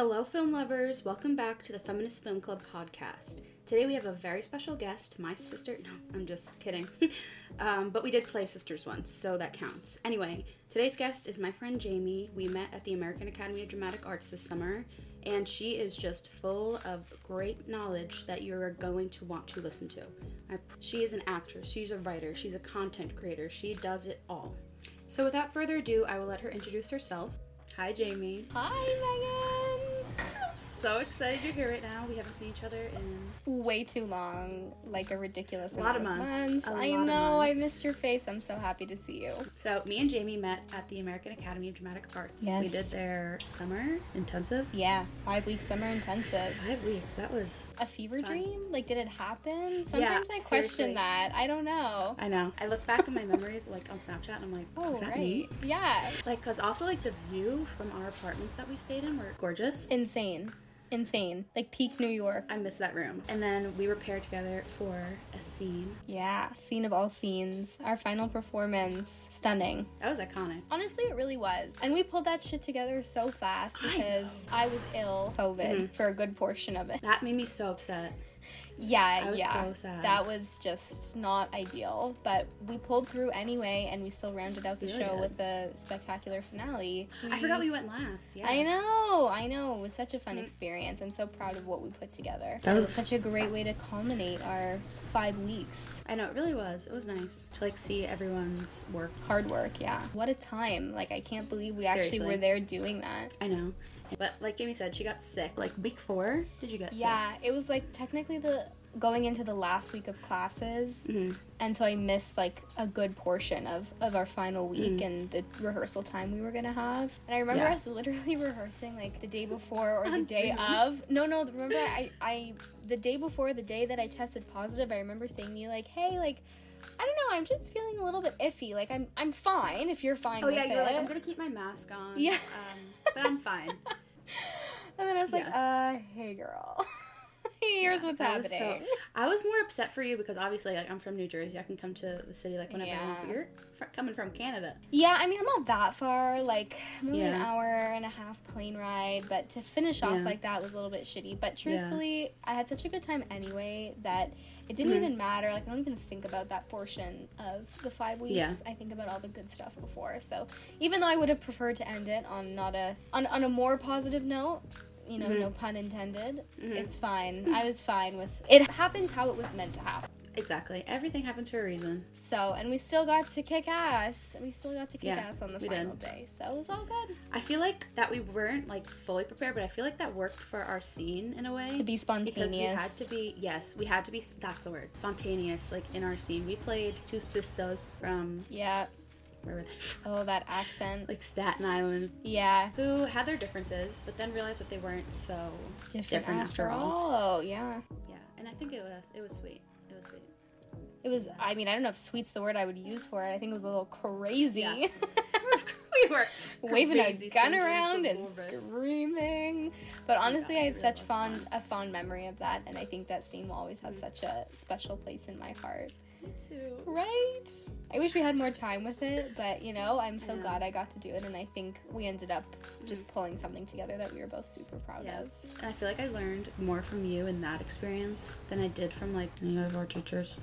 Hello, film lovers. Welcome back to the Feminist Film Club podcast. Today we have a very special guest, my sister. No, I'm just kidding. um, but we did play sisters once, so that counts. Anyway, today's guest is my friend Jamie. We met at the American Academy of Dramatic Arts this summer, and she is just full of great knowledge that you're going to want to listen to. She is an actress, she's a writer, she's a content creator, she does it all. So without further ado, I will let her introduce herself. Hi, Jamie. Hi, Megan. So excited you're here right now. We haven't seen each other in Way too long, like a ridiculous A lot amount of months. A I lot of know. I missed your face. I'm so happy to see you. So me and Jamie met at the American Academy of Dramatic Arts. Yes. We did their summer intensive. Yeah, five week summer intensive. Five weeks. That was. A fever Fun. dream? Like, did it happen? Sometimes I seriously. question that. I don't know. I know. I look back at my memories like on Snapchat and I'm like, Oh, is that right. me? Yeah. Like, cause also like the view from our apartments that we stayed in were gorgeous. Insane. Insane. Like peak New York. I miss that room. And then we were paired together for a scene. Yeah. Scene of all scenes. Our final performance. Stunning. That was iconic. Honestly, it really was. And we pulled that shit together so fast because I, was ill, COVID, Mhm. for a good portion of it. That made me so upset. Yeah, I was yeah. so sad. That was just not ideal, but we pulled through anyway, and we still rounded out the Really show did. with a spectacular finale. I forgot we went last. Yeah. I know, I know. It was such a fun Mm. experience. I'm so proud of what we put together. That it was- was such a great way to culminate our five weeks. I know it really was. It was nice to like see everyone's work. Hard work, yeah. What a time. Like, I can't believe we actually were there doing that. I know. But like Jamie said, she got sick. Like week four, did you get sick? Yeah, it was like technically the going into the last week of classes. Mhm. and so I missed like a good portion of of our final week and the rehearsal time we were gonna have. And I remember. Yeah. us literally rehearsing like the day before or the day of. No, no, remember I I the day before the day that I tested positive, I remember saying to you like, "Hey, like I don't know, I'm just feeling a little bit iffy. Like I'm I'm fine if you're fine Oh with yeah, you were it." like, I'm gonna keep my mask on. Yeah. Um, but I'm fine. and then I was like, Yeah. "Uh, hey girl. Here's Yeah, what's that was so- happening." I was more upset for you because obviously, like, I'm from New Jersey. I can come to the city like whenever. Yeah. But you're fr- coming from Canada. Yeah, I mean, I'm not that far. Like, I'm only an hour and a half plane ride. But to finish off Yeah. like that was a little bit shitty. But Yeah. truthfully, I had such a good time anyway that it didn't Mhm. even matter. Like, I don't even think about that portion of the five weeks. Yeah. I think about all the good stuff before. So even though I would have preferred to end it on not a on, on a more positive note. You know, Mhm. no pun intended. Mhm. It's fine. I was fine with it. Happened how it was meant to happen. Exactly. Everything happens for a reason. So, and we still got to kick ass. We still got to kick Yeah, ass on the final did. day. So it was all good. I feel like that we weren't like fully prepared, but I feel like that worked for our scene in a way. To be spontaneous. because we had to be yes, we had to be. That's the word. Spontaneous. Like in our scene, we played two sisters from Yeah. Where were they from? Oh, that accent. Like Staten Island, yeah. who had their differences, but then realized that they weren't so Different, different after after all. Oh, yeah. Yeah, and I think it was it was sweet. It was sweet. It was, I mean, I don't know if sweet's the word I would use for it. I think it was a little crazy. Yeah. we were Waving a crazy gun around and screaming. But honestly, Yeah, I it have really such fond, fun. a fond memory of that. And I think that scene will always have Mhm. such a special place in my heart. Me too. Right? I wish we had more time with it, but you know, I'm so know. glad I got to do it. And I think we ended up just mm. pulling something together that we were both super proud Yeah. of. And I feel like I learned more from you in that experience than I did from like any of our teachers.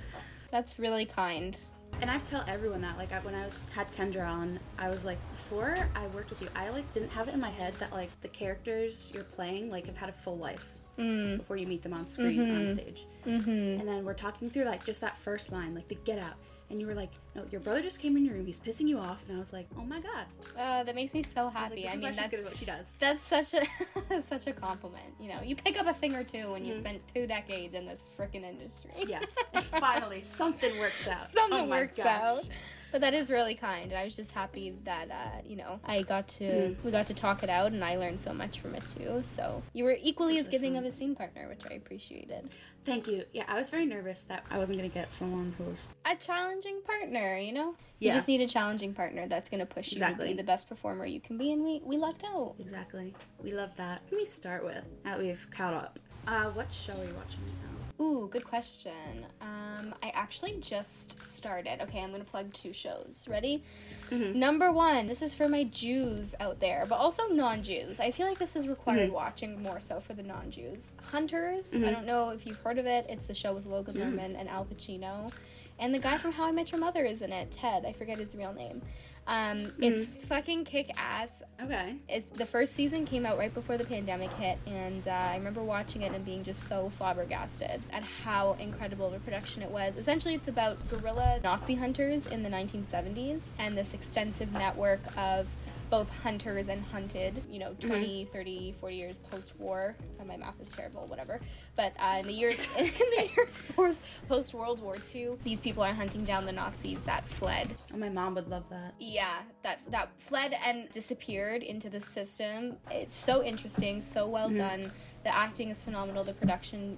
That's really kind. And I tell everyone that like I, when I was had Kendra on, I was like before I worked with you, I like didn't have it in my head that like the characters you're playing like have had a full life Mm. before you meet them on screen on Mhm. stage. Mm-hmm. And then we're talking through like just that first line, like the get out. And you were like, no, your brother just came in your room. He's pissing you off. And I was like, oh my god. Uh, that makes me so I like, happy. this I, is why mean, she's that's good at what she does. that's such a such a compliment. You know, you pick up a thing or two when you Mhm. spent two decades in this freaking industry. Yeah. And finally, something works out. Something oh my works gosh. out. But that is really kind. I was just happy that uh, you know I got to Mm. we got to talk it out, and I learned so much from it too. So you were equally as giving of a scene partner, which I appreciated. Thank you. Yeah, I was very nervous that I wasn't gonna get someone who was A challenging partner, you know. You just need a challenging partner that's going to push you to be the best performer you can be, and we we lucked out. exactly. We love that. Let me start with that we've caught up. Uh, what show are you watching right now? Ooh, good question. Um, I actually just started. Okay, I'm gonna plug two shows. Ready? Mhm. Number one. This is for my Jews out there, but also non-Jews. I feel like this is required Mhm. watching more so for the non-Jews. Hunters. I Mhm. don't know if you've heard of it. It's the show with Logan Mm. Lerman and Al Pacino, and the guy from How I Met Your Mother is in it. Ted. I forget his real name. Um, it's, Mm. it's fucking kick ass Okay. it's the first season came out right before the pandemic hit and uh, i remember watching it and being just so flabbergasted at how incredible of a production it was essentially it's about guerrilla nazi hunters in the 1970s and this extensive network of both hunters and hunted you know 20 30 40 years post-war uh, my math is terrible whatever but uh, in the years in the years post, post world war ii these people are hunting down the nazis that fled Oh, my mom would love that. yeah, that that fled and disappeared into the system. It's so interesting, so well done. The acting is phenomenal. The production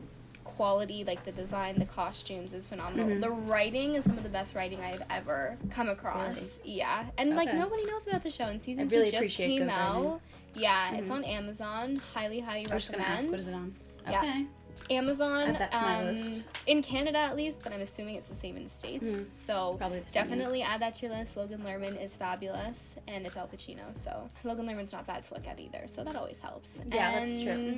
quality, like the design, the costumes, is phenomenal. Mhm. The writing is some of the best writing I've ever come across. Yeah, and like nobody knows about the show. And season I really two just came good writing. out. Yeah, it's Mhm. on Amazon. Highly, highly I was just gonna ask, recommend. what is it on? Yeah. Amazon. Add that to my um, list. In Canada, at least, but I'm assuming it's the same in the states. Mhm. So Probably. Definitely add that to your list. Logan Lerman is fabulous, and it's Al Pacino, so Logan Lerman's not bad to look at either, so that always helps. Yeah, that's true.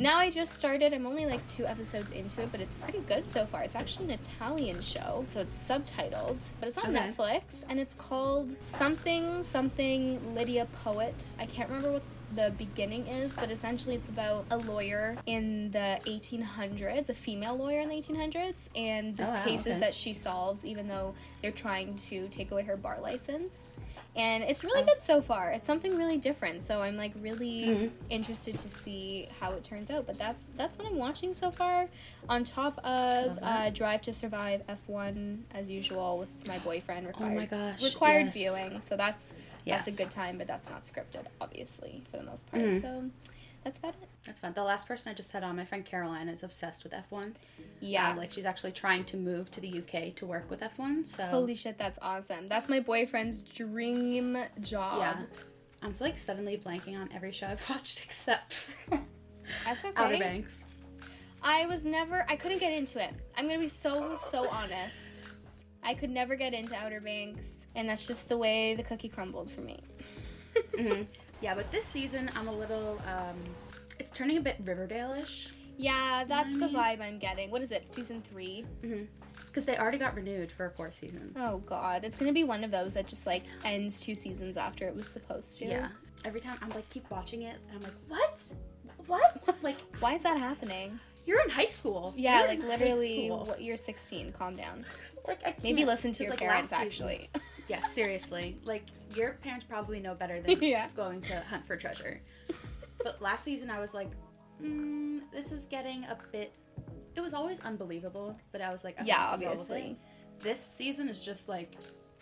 Now I just started. I'm only like two episodes into it, but it's pretty good so far. It's actually an Italian show, so it's subtitled, but it's on Okay. Netflix, and it's called something something Lidia Poët. I can't remember what the beginning is, but essentially it's about a lawyer in the 1800s, a female lawyer in the 1800s, and the Oh, wow, cases okay. that she solves, even though they're trying to take away her bar license. And it's really Oh. good so far. It's something really different, so I'm like really Mhm. interested to see how it turns out. But that's that's what I'm watching so far. On top of uh. Drive to Survive F1 as usual with my boyfriend Oh required my gosh. required yes. viewing. So that's Yes. that's a good time, but that's not scripted, obviously, for the most part. Mhm. So that's about it. That's fun. The last person I just had on, my friend Caroline, is obsessed with F1. Yeah. Um, like she's actually trying to move to the UK to work with F1. So Holy shit, that's awesome. That's my boyfriend's dream job. yeah, I'm just, like suddenly blanking on every show I've watched except for That's okay. Outer Banks. I was never I couldn't get into it. I'm gonna be so so honest. I could never get into Outer Banks, and that's just the way the cookie crumbled for me. hmm Yeah, but this season I'm a little. Um, it's turning a bit Riverdale-ish Yeah, that's I the mean- vibe I'm getting. What is it? Season three? because they already got renewed for a fourth season. Oh god, it's gonna be one of those that just like ends two seasons after it was supposed to. Yeah. Every time I'm like keep watching it and I'm like, what? What? like Why is that happening? you're in high school. Yeah, You're like literally, you're 16. Calm down. Like I Maybe can't. listen to your like, parents. last season- Actually. Yeah, seriously. Like your parents probably know better than Yeah. going to hunt for treasure. But last season I was like, mm, this is getting a bit. It was always unbelievable, but I was like, yeah, I'll roll with it. obviously. This season is just like,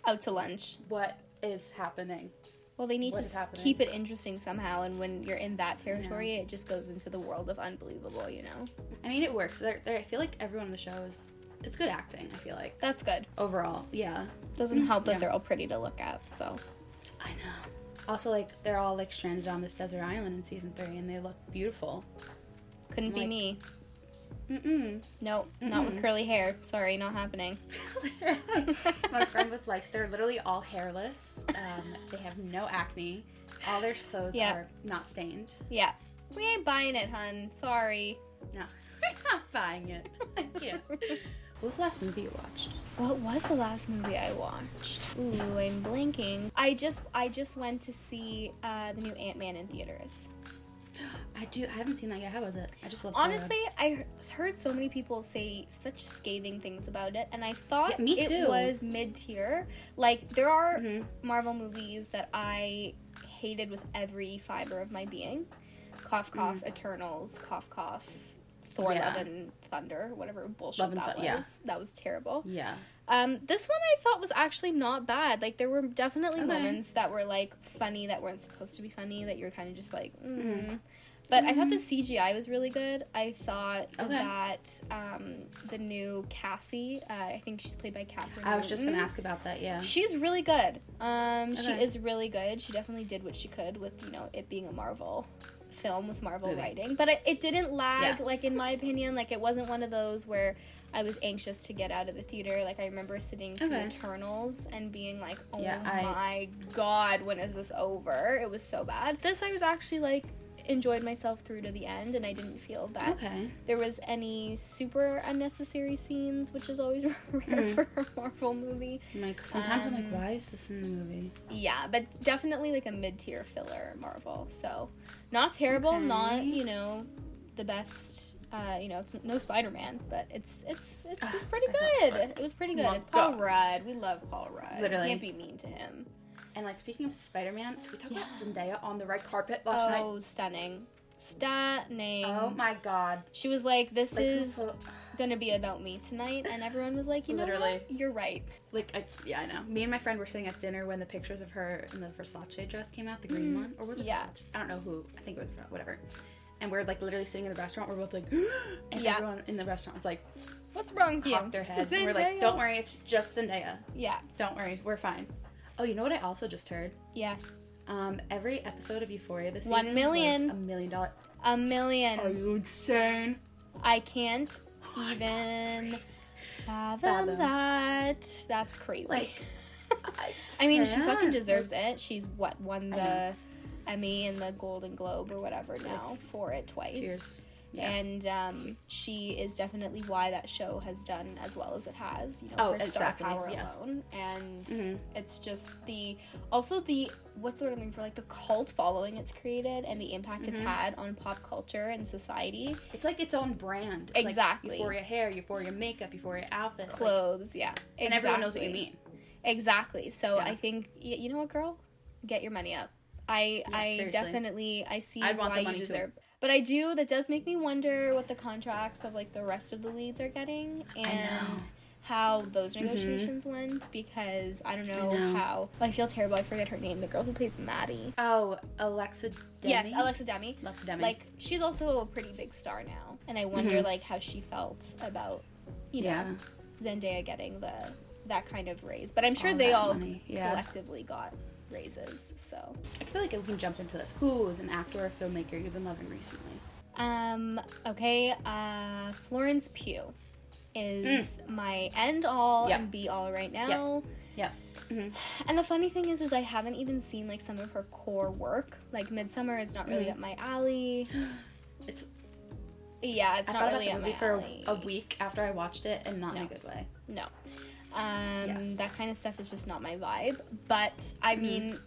Out to lunch. what is happening? Well, they need What to is s- happening? keep it interesting somehow, and when you're in that territory, it just goes into the world of unbelievable. You know, I mean, it works. They're, they're, I feel like everyone on the show is. It's good acting. I feel like that's good. overall, yeah. Doesn't help that Yeah. they're all pretty to look at. So I know. Also, like they're all like stranded on this desert island in season three, and they look beautiful. couldn't be Like- me. Mm-mm. No, not with curly hair. Sorry, not happening. My friend was like, they're literally all hairless. Um, they have no acne. All their clothes Yeah. are not stained. Yeah, we ain't buying it, hun. Sorry. No, we're not buying it. yeah. What was the last movie you watched? What was the last movie I watched? Ooh, I'm blanking. I just I just went to see uh, the new Ant Man in theaters. I do. I haven't seen that yet. How was it? I just love. Honestly, I heard so many people say such scathing things about it, and I thought Yeah, me it too. was mid tier. Like there are Mhm. Marvel movies that I hated with every fiber of my being. Cough, cough, Eternals, cough, cough, Thor. Yeah. Love and Thunder, whatever bullshit Love that Thu- was. yeah. That was terrible. Yeah. Um, this one I thought was actually not bad. Like there were definitely Okay. moments that were like funny that weren't supposed to be funny that you're kind of just like. Mm. Mhm. But I thought the CGI was really good. I thought Okay. that um, the new Cassie, uh, I think she's played by Kathryn. I was just gonna ask about that. Yeah. She's really good. Um, She is really good. She definitely did what she could with you know it being a Marvel film with Marvel Movie. writing, but it, it didn't lag. Yeah. Like in my opinion, like it wasn't one of those where I was anxious to get out of the theater. Like I remember sitting through Okay. Eternals and being like, "Oh Yeah, I- my god, when is this over?" It was so bad. This I was actually like enjoyed myself through to the end, and I didn't feel that Okay. there was any super unnecessary scenes, which is always rare for a Marvel movie. Like sometimes I'm Um, like, why is this in the movie? Yeah, but definitely like a mid tier filler Marvel. So not terrible, Okay. not you know the best. Uh, you know, it's no Spider Man, but it's it's it's, it's pretty good. It was pretty good. It's Paul. Rudd. We love Paul Rudd. Literally. can't be mean to him. And like speaking of Spider-Man, can we talk about Yeah. Zendaya on the red carpet last night? Oh, stunning, stunning. Oh my god. She was like, "This Like, is gonna be about me tonight," and everyone was like, "You know Literally. what? You're right." like I, yeah, I know. Me and my friend were sitting at dinner when the pictures of her in the Versace dress came out, the green one, or was it Mm, yeah. Versace? I don't know who. I think it was whatever. And we're like literally sitting in the restaurant. We're both like, and Yeah. everyone in the restaurant was like, What's wrong with you? their heads, and we're like, don't worry, it's just Zendaya. Yeah, Don't worry, we're fine. Oh, you know what I also just heard? yeah, Um, every episode of Euphoria this One season million. was a million dollar. a million. Are you insane? I can't my even fathom, Fathom. that. That's crazy. Like, I, I mean, she fucking deserves it. She's what won the. Emmy and the Golden Globe or whatever now for it twice. Cheers. Yeah. And um, she is definitely why that show has done as well as it has. You know, Oh, for exactly, star power yeah. alone, and Mhm. it's just the also the what's the word I'm looking for like the cult following it's created and the impact it's Mhm. had on pop culture and society. It's like its own brand. It's Exactly. Like Euphoria hair, Euphoria makeup, Euphoria outfit. like- Clothes, yeah, and everyone knows what you mean. Exactly. So Yeah. I think you know what, girl, get your money up. I Yeah, I seriously. definitely I see I'd want why the you money too. But I do. That does make me wonder what the contracts of like the rest of the leads are getting and how those Mhm. negotiations went because I don't know, know. how. I feel terrible. I forget her name. The girl who plays Maddie. Oh, Alexa Demie. Yes, Alexa Demie. Alexa Demie. Like she's also a pretty big star now, and I wonder Mhm. like how she felt about you know yeah. Zendaya getting the that kind of raise. But I'm sure All they all money, yeah. collectively got raises. So, I feel like we can jump into this. Who is an actor or filmmaker you've been loving recently? um, okay, uh, Florence Pugh is Mm. my end all Yep. and be all right now. Yep. Mhm. And the funny thing is, is I haven't even seen like some of her core work. Like Midsommar is not really Mhm. up my alley. It's. Yeah, it's I not really about up the my movie for a week after I watched it, and not in a good way. No. Um, Yeah. That kind of stuff is just not my vibe. But I Mhm. mean,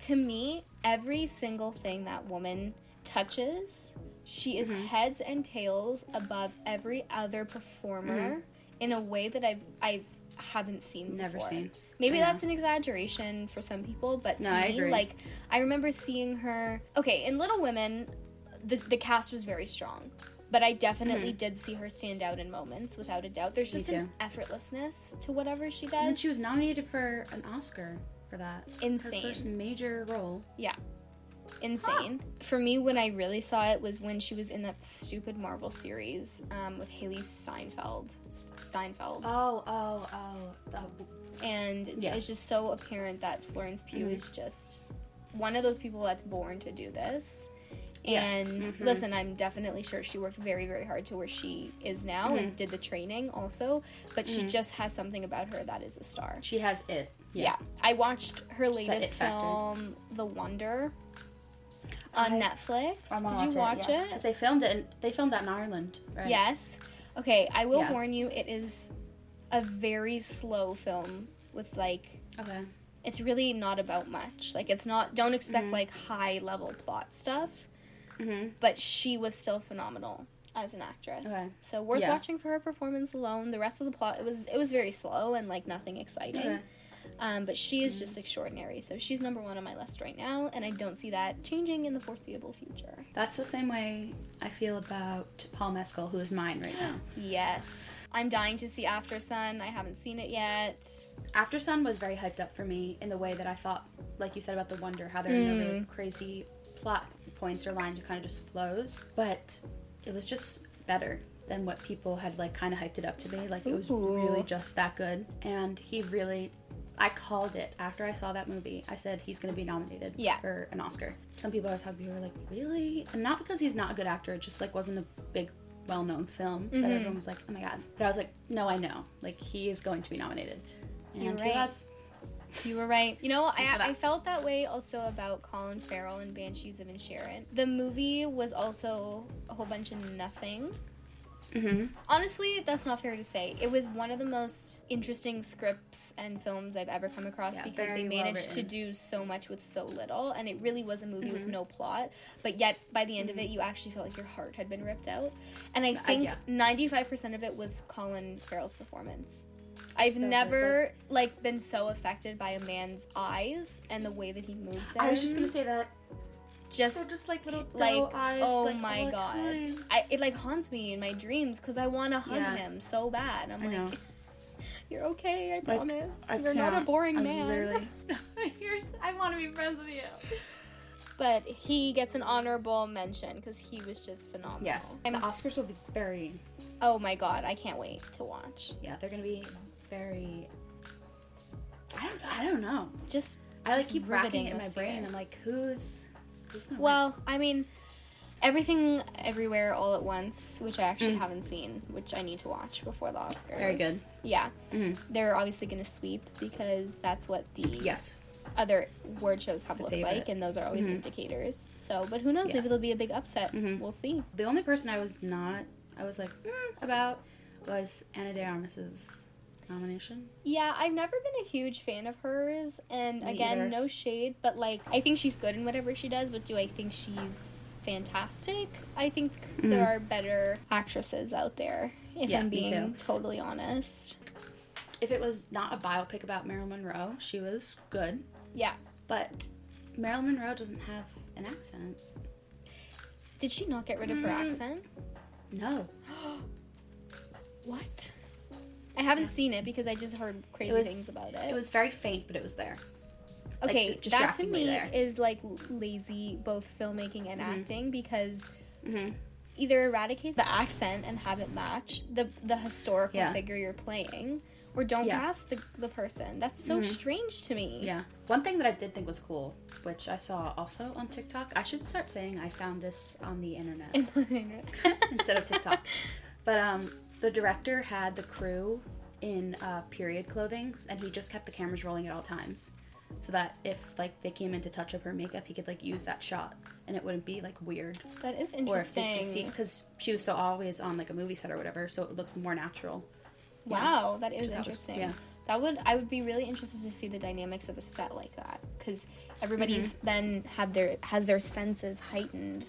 to me, every single thing that woman touches, she is Mhm. heads and tails above every other performer Mm-hmm. in a way that I've I've haven't seen Never before. seen. Maybe I that's an exaggeration for some people, but to No, I me, agree. like I remember seeing her. Okay, in Little Women, the the cast was very strong, but I definitely did see her stand out in moments, without a doubt. There's Mm-hmm. Just an effortlessness to whatever she does. And then she was nominated for an Oscar for that. Insane. Her first major role. Yeah. Insane. For me, when I really saw it was when she was in that stupid Marvel series um, with Hailee Steinfeld. Steinfeld. Oh, oh, oh. oh. and it's, Yeah. it's just so apparent that Florence Pugh Mhm. is just one of those people that's born to do this. Yes. And Mhm. listen, I'm definitely sure she worked very, very hard to where she is now and did the training also. But she Mhm. just has something about her that is a star. She has it. Yeah. I watched her latest film, The Wonder, on I- Netflix. I'm Did you watch yes. it? 'Cause they filmed it. In, they filmed that in Ireland, right? Yes. Okay, I will Yeah. warn you, it is a very slow film with like Okay. it's really not about much. Like it's not don't expect Mhm. like high level plot stuff, Mm-hmm. but she was still phenomenal as an actress. Okay. So worth Yeah. watching for her performance alone. The rest of the plot it was it was very slow and like nothing exciting. Okay. Um, but she is Mm-hmm. just extraordinary. So she's number one on my list right now, and I don't see that changing in the foreseeable future. That's the same way I feel about Paul Mescal, who is mine right now. Yes. I'm dying to see Aftersun. I haven't seen it yet. Aftersun was very hyped up for me in the way that I thought, like you said about the Wonder, how no Mm. really crazy plot points or lines, it kind of just flows. But it was just better than what people had like kind of hyped it up to be. Like it was Ooh. really just that good, and he really. I called it after I saw that movie. I said he's going to be nominated Yeah. for an Oscar. Some people I was talking to were like, really? And not because he's not a good actor, it just like wasn't a big, well-known film Mm-hmm. that everyone was like, oh my god. But I was like, no, I know. Like he is going to be nominated, and You're he right. was. You were right. You know, I. I felt that way also about Colin Farrell and Banshees of Inisherin. The movie was also a whole bunch of nothing. Mm-hmm. Honestly, that's not fair to say. It was one of the most interesting scripts and films I've ever come across Yeah, because they well managed to do so much with so little, and it really was a movie with Mhm. no plot. But yet, by the end of it, you actually felt like your heart had been ripped out. And I Uh, think ninety-five percent of it was Colin Farrell's performance. I've So good, never like been so affected by a man's eyes and the way that he moved them. I was just gonna say that. just just like little like eyes, oh like, my the god time. I, it like haunts me in my dreams because i want to hug Yeah. him so bad i'm I know. like you're okay i Like, promise I you're not a boring I'm man Literally. Here's, I want to be friends with you. but he gets an honorable mention because he was just phenomenal Yes. I'm, the Oscars will be very. Oh my god i can't wait to watch Yeah, they're gonna be very. I don't. I don't know. just I like Just keep racking it in my brain. year. I'm like, who's? who's gonna well i mean everything everywhere all at once which i actually Mm. haven't seen which i need to watch before the oscars very good. yeah Mhm. they're obviously to sweep because that's what the Yes. other award shows have The looked favorite. like, and those are always Mhm. indicators. So, but who knows? Maybe there'll be a big upset. Mhm. We'll see. The only person I was not, I was like mm, about, was Ana de Armas's nomination. Yeah, I've never been a huge fan of hers, and Me again, either. no shade, but like I think she's good in whatever she does. But do I think she's fantastic? I think there Mhm. are better actresses out there. If Yeah, I'm being totally honest. If it was not a biopic about Marilyn Monroe, she was good. Yeah. But Marilyn Monroe doesn't have an accent. Did she not get rid of her Mm. accent? No. What? I haven't seen it because I just heard crazy was- things about It It was very faint, but it was there. like, Okay, d- that to distractingly me there. is like lazy, both filmmaking and Mhm. acting, because Mm-hmm. either eradicate the accent and have it match the the historical Yeah. figure you're playing, or don't Yeah. cast the, the person. That's so Mhm. strange to me. Yeah. One thing that I did think was cool, which I saw also on TikTok. I should start saying I found this on the internet instead of TikTok. But um, the director had the crew in uh, period clothing, and he just kept the cameras rolling at all times, so that if like they came in to touch up her makeup, he could like use that shot, and it wouldn't be like weird. that is Or if interesting. they just see, because she was so always on like a movie set or whatever, so it looked more natural. Wow, that is That was- interesting. yeah. That would I would be really interested to see the dynamics of a set like that because everybody's Mm-hmm. then have their has their senses heightened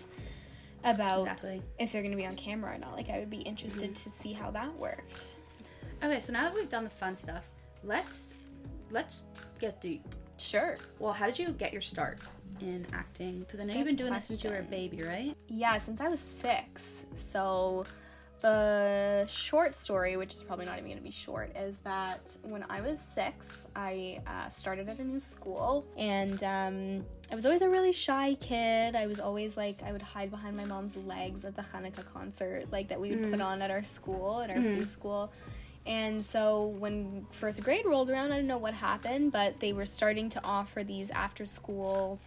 about Exactly. if they're going to be on camera or not. Like I would be interested Mm-hmm. to see how that worked. Okay, so now that we've done the fun stuff, let's let's get deep. Sure. Well, how did you get your start in acting? Because I know Good you've been doing this since you were a baby, right? Yeah, since I was six. So the short story, which is probably not even going to be short, is that when I was six, I uh, started at a new school, and um, I was always a really shy kid. I was always like, I would hide behind my mom's legs at the Hanukkah concert, like that we would put on at our school, at our preschool. And so when first grade rolled around, I don't know what happened, but they were starting to offer these after school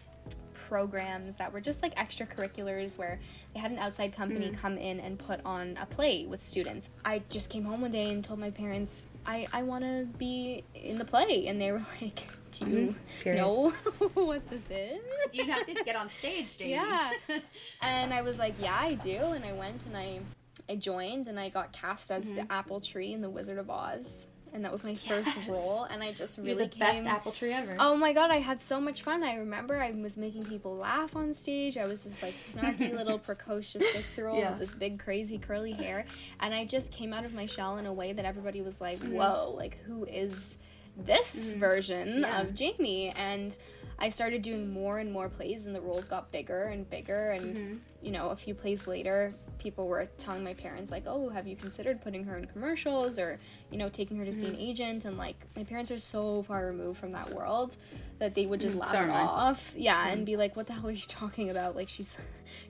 programs that were just like extracurriculars where they had an outside company hmm. come in and put on a play with students. I just came home one day and told my parents, I, I want to be in the play. And they were like, Do mm-hmm. you Period. know what this is? You'd have to get on stage, Jamie. Yeah. And I was like, yeah, I do. And I went and I, I joined and I got cast as the mm-hmm. apple tree in The Wizard of Oz. And that was my first role. And I just You're really the best apple tree ever. Oh my god, I had so much fun. I remember I was making people laugh on stage. I was this like snarky little precocious six year old Yeah. with this big crazy curly hair. And I just came out of my shell in a way that everybody was like, Mm-hmm. whoa, like who is this version Yeah. of Jamie? And I started doing more and more plays, and the roles got bigger and bigger. And Mm-hmm. you know, a few plays later, people were telling my parents like, "Oh, have you considered putting her in commercials or, you know, taking her to see an Mm-hmm. agent?" And like, my parents are so far removed from that world that they would just Mm, laugh so it am I. off, yeah, and be like, "What the hell are you talking about? Like, she's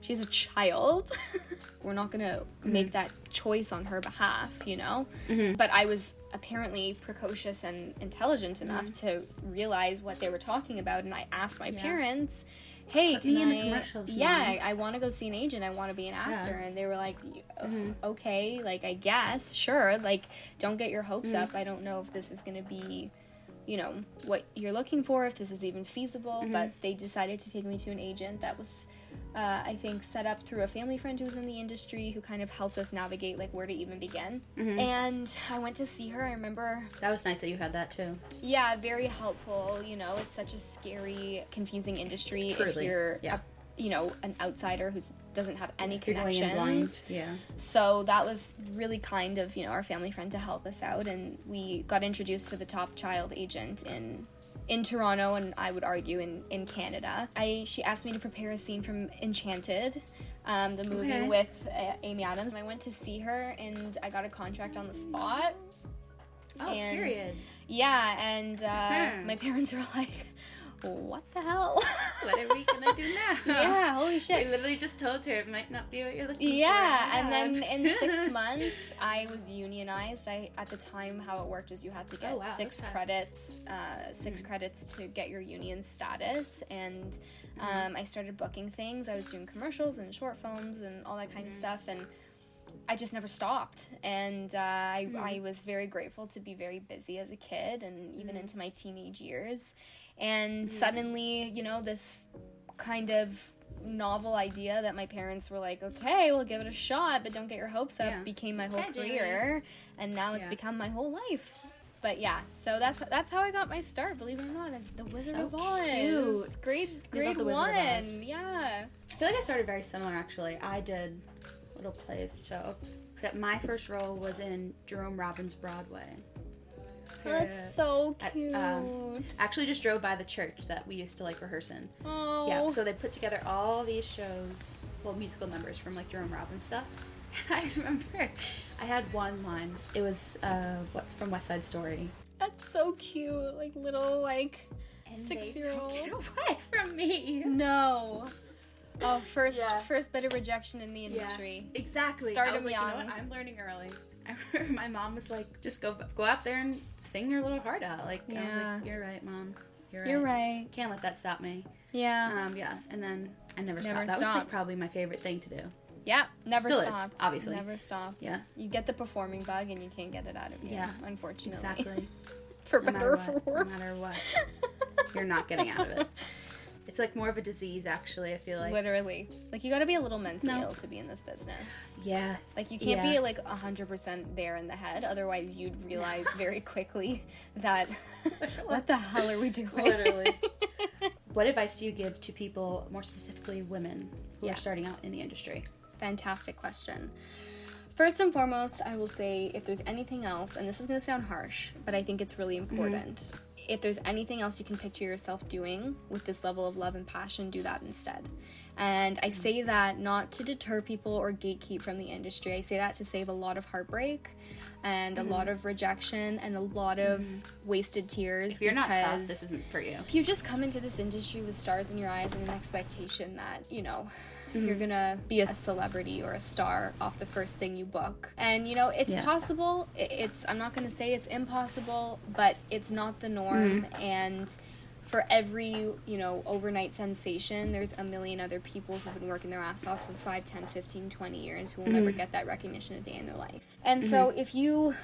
she's a child." we're not gonna make that choice on her behalf, you know. Mm-hmm. But I was apparently precocious and intelligent enough to realize what they were talking about, and I asked my Mm-hmm. Yeah. parents. Hey, Put can I? the commercials, yeah, Mom." I, want to go see an agent. I want to be an actor, and they were like, Mm-hmm. "Okay, like I guess, sure. Like, don't get your hopes Mm-hmm. up. I don't know if this is going to be, you know, what you're looking for. If this is even feasible." Mm-hmm. But they decided to take me to an agent that was, uh, I think, set up through a family friend who was in the industry who kind of helped us navigate like where to even begin. Mm-hmm. And I went to see her. I remember That was nice that you had that too. yeah, very helpful. You know, it's such a scary, confusing industry if you're, yeah. You know, an outsider who doesn't have any You're going in blind. connections. Yeah. So that was really kind of you know our family friend to help us out, and we got introduced to the top child agent in in Toronto, and I would argue in in Canada. I she asked me to prepare a scene from Enchanted. Um, the movie Okay. with uh, Amy Adams. I went to see her and I got a contract on the spot. Oh, And- period. Yeah, and uh, Hmm. my parents were like, "What the hell?" What are we gonna do now? yeah, holy shit! We literally just told her it might not be what you're looking for. Yeah, and then in six months, I was unionized. I at the time how it worked was you had to get Oh, wow, six credits, uh, 6 credits to get your union status, and um, I started booking things. I was doing commercials and short films and all that kind of stuff, and I just never stopped. And uh, I, I was very grateful to be very busy as a kid and even into my teenage years. And hmm. suddenly, you know, this kind of novel idea that my parents were like, okay, we'll give it a shot, but don't get your hopes up, Yeah. became my whole career. And now it's Yeah. become my whole life. But yeah, so that's that's how I got my start. Believe it or not, the Wizard So of Oz, cute. grade grade love The Wizard one. Yeah, I feel like I started very similar actually. I did little plays show, except my first role was in Jerome Robbins Broadway. That's so At, cute. um, Actually, just drove by the church that we used to like rehearse in. oh, Yeah, so they put together all these shows, well, musical numbers from like Jerome Robbins stuff. I remember I had one line. It was uh, what's from West Side Story. that's so cute. Like little like And six they year took old. it away from me. No. Oh, first Yeah. first bit of rejection in the industry. Exactly. Start I was them like, you know what? I'm learning early. I remember my mom was like, just go go out there and sing your little heart out. Like, I was Yeah. like, you're right, mom. You're right. You're right. Can't let that stop me. Yeah. Um, yeah. And then I never, Never stopped. That was like probably my favorite thing to do. Yeah, never Still is, stopped. obviously. Never stopped. Yeah. You get the performing bug and you can't get it out of you. Yeah, Unfortunately. Exactly. for No better or for worse. no matter what. You're not getting out of it. It's like more of a disease, actually. I feel like. Literally. Like you gotta be a little mentally No. ill to be in this business. Yeah. Like you can't Yeah. be like hundred percent there in the head, otherwise you'd realize very quickly that what the hell are we doing? Literally. What advice do you give to people, more specifically women, who Yeah. are starting out in the industry? Fantastic question. First and foremost, I will say if there's anything else, and this is going to sound harsh, but I think it's really mm-hmm. important. If there's anything else you can picture yourself doing with this level of love and passion, do that instead. And I say that not to deter people or gatekeep from the industry. I say that to save a lot of heartbreak and a mm-hmm. lot of rejection and a lot of mm-hmm. wasted tears. If you're not tough, this isn't for you. if you just come into this industry with stars in your eyes and an expectation that you know you're mm. gonna be a celebrity or a star off the first thing you book. And you know it's Yeah. possible. It's i'm not gonna say it's impossible but it's not the norm. Mm. And for every you know overnight sensation there's a million other people who've been working their ass off for 5 10 15 20 years who will never mm. get that recognition a day in their life. And so mm-hmm. if you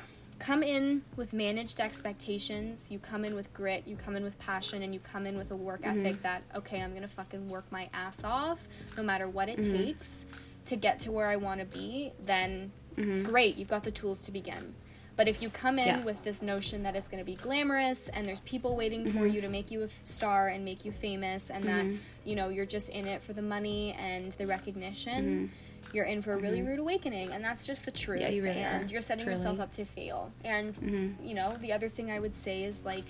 come in with managed expectations, you come in with grit, you come in with passion, and you come in with a work mm-hmm. ethic that, okay, I'm gonna fucking work my ass off no matter what it mm-hmm. takes to get to where I wanna be, then mm-hmm. great, you've got the tools to begin. But if you come in Yeah. with this notion that it's going to be glamorous and there's people waiting for you to make you a f- star and make you famous and that, you know, you're just in it for the money and the recognition, you're in for a really mm-hmm. rude awakening. And that's just the truth. Yeah, you really and are. you're setting Truly. yourself up to fail. And, mm-hmm. you know, the other thing I would say is like,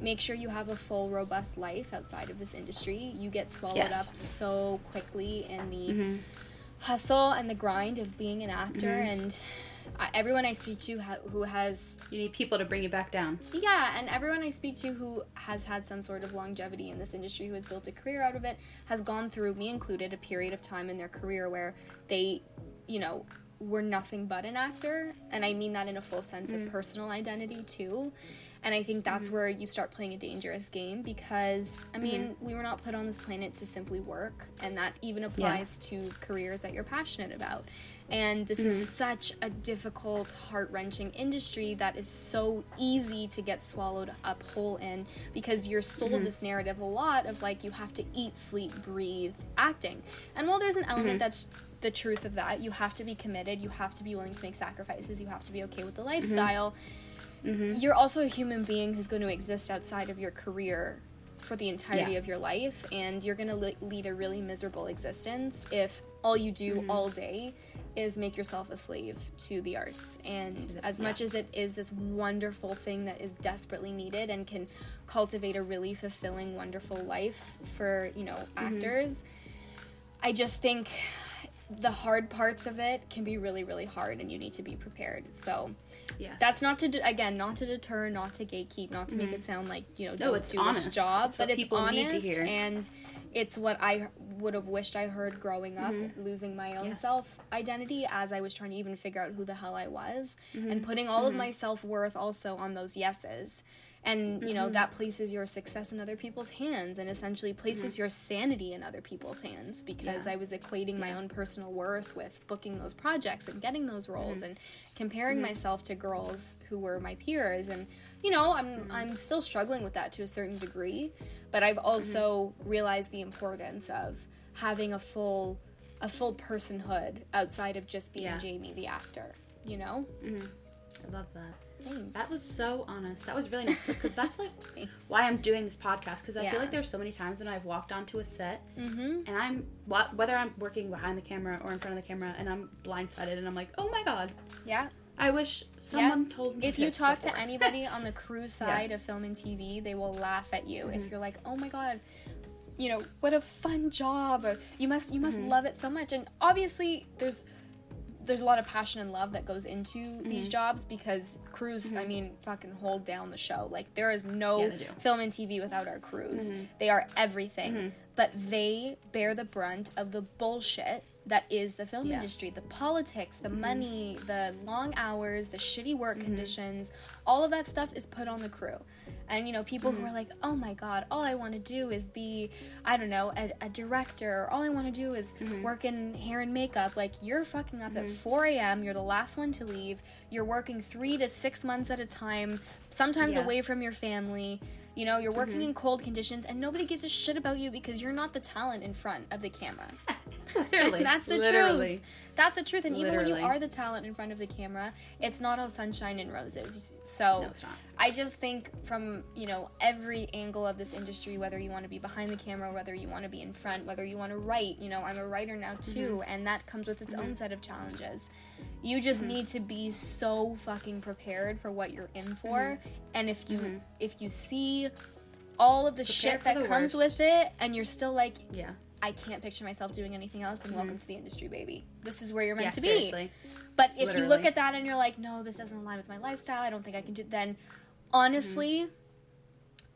make sure you have a full, robust life outside of this industry. You get swallowed Yes. up so quickly in the mm-hmm. hustle and the grind of being an actor. And I, everyone I speak to ha- who has You need people to bring you back down. yeah, and everyone I speak to who has had some sort of longevity in this industry, who has built a career out of it, has gone through, me included, a period of time in their career where they, you know, we're nothing but an actor. And I mean that in a full sense of mm. personal identity, too. And I think that's mm-hmm. where you start playing a dangerous game because, I mm-hmm. mean, we were not put on this planet to simply work. And that even applies to careers that you're passionate about. And this is mm. such a difficult, heart wrenching industry that is so easy to get swallowed up whole in because you're sold mm-hmm. this narrative a lot of like you have to eat, sleep, breathe acting. And while there's an element mm-hmm. that's the truth of that, you have to be committed, you have to be willing to make sacrifices, you have to be okay with the mm-hmm. lifestyle. You're also a human being who's going to exist outside of your career for the entirety Yeah. of your life, and you're going to li- lead a really miserable existence if all you do mm-hmm. all day is make yourself a slave to the arts. And as Yeah. much as it is this wonderful thing that is desperately needed and can cultivate a really fulfilling, wonderful life for, you know, mm-hmm. actors, I just think the hard parts of it can be really, really hard, and you need to be prepared. So Yes. that's not to de- again, not to deter, not to gatekeep, not to make mm-hmm. it sound like you know don't it's do honest. this job, It's but it's people need honest to hear. and it's what I would have wished I heard growing up, losing my own Yes. self identity as I was trying to even figure out who the hell I was, Mm-hmm. and putting all of my self worth also on those yeses. And you know Mm-hmm. that places your success in other people's hands, and essentially places Mm-hmm. your sanity in other people's hands. Because Yeah. I was equating my own personal worth with booking those projects and getting those roles, Mm-hmm. and comparing myself to girls who were my peers. And you know, I'm Mm-hmm. I'm still struggling with that to a certain degree, but I've also Mm-hmm. realized the importance of having a full a full personhood outside of just being Yeah. Jamie the actor. You know, I love that. Thanks. That was so honest. That was really nice because that's like why I'm doing this podcast because I Yeah. feel like there's so many times when I've walked onto a set Mm-hmm. and I'm whether I'm working behind the camera or in front of the camera and I'm blindsided and I'm like, oh my god, Yeah. I wish someone told me. If you talk before." to anybody on the crew side of film and TV, they will laugh at you Mm-hmm. if you're like, "Oh my god, you know, what a fun job. Or, you must you must Mm-hmm. love it so much." And obviously, there's there's a lot of passion and love that goes into these Mm-hmm. jobs because crews, I mean, fucking hold down the show. Like there is no Yeah. Mm-hmm. film and TV without our crews. They are everything. But they bear the brunt of the bullshit that is the film Yeah. industry the politics the money the long hours the shitty work Mm-hmm. conditions all of that stuff is put on the crew and you know people Mm-hmm. who are like oh my god all i want to do is be i don't know a, a director or all i want to do is Mm-hmm. work in hair and makeup like you're fucking up at 4 a.m you're the last one to leave you're working three to six months at a time sometimes Yeah. Mm-hmm. away from your family you know you're working in cold conditions and nobody gives a shit about you because you're not the talent in front of the camera literally, that's the literally. truth. That's the truth. And even when you are the talent in front of the camera, it's not all sunshine and roses. So No, it's not. I just think from, you know, every angle of this industry, whether you want to be behind the camera, whether you want to be in front, whether you want to write, you know, I'm a writer now too, Mm-hmm. and that comes with its own set of challenges. You just need to be so fucking prepared for what you're in for. Mm-hmm. And if you if you see all of the shit that the comes worst. with it and you're still like Yeah. I can't picture myself doing anything else, then welcome to the industry, baby. This is where you're meant Mm-hmm. Yeah, to be. seriously. But if you look at that and you're like, no, this doesn't align with my lifestyle, I don't think I can do then honestly,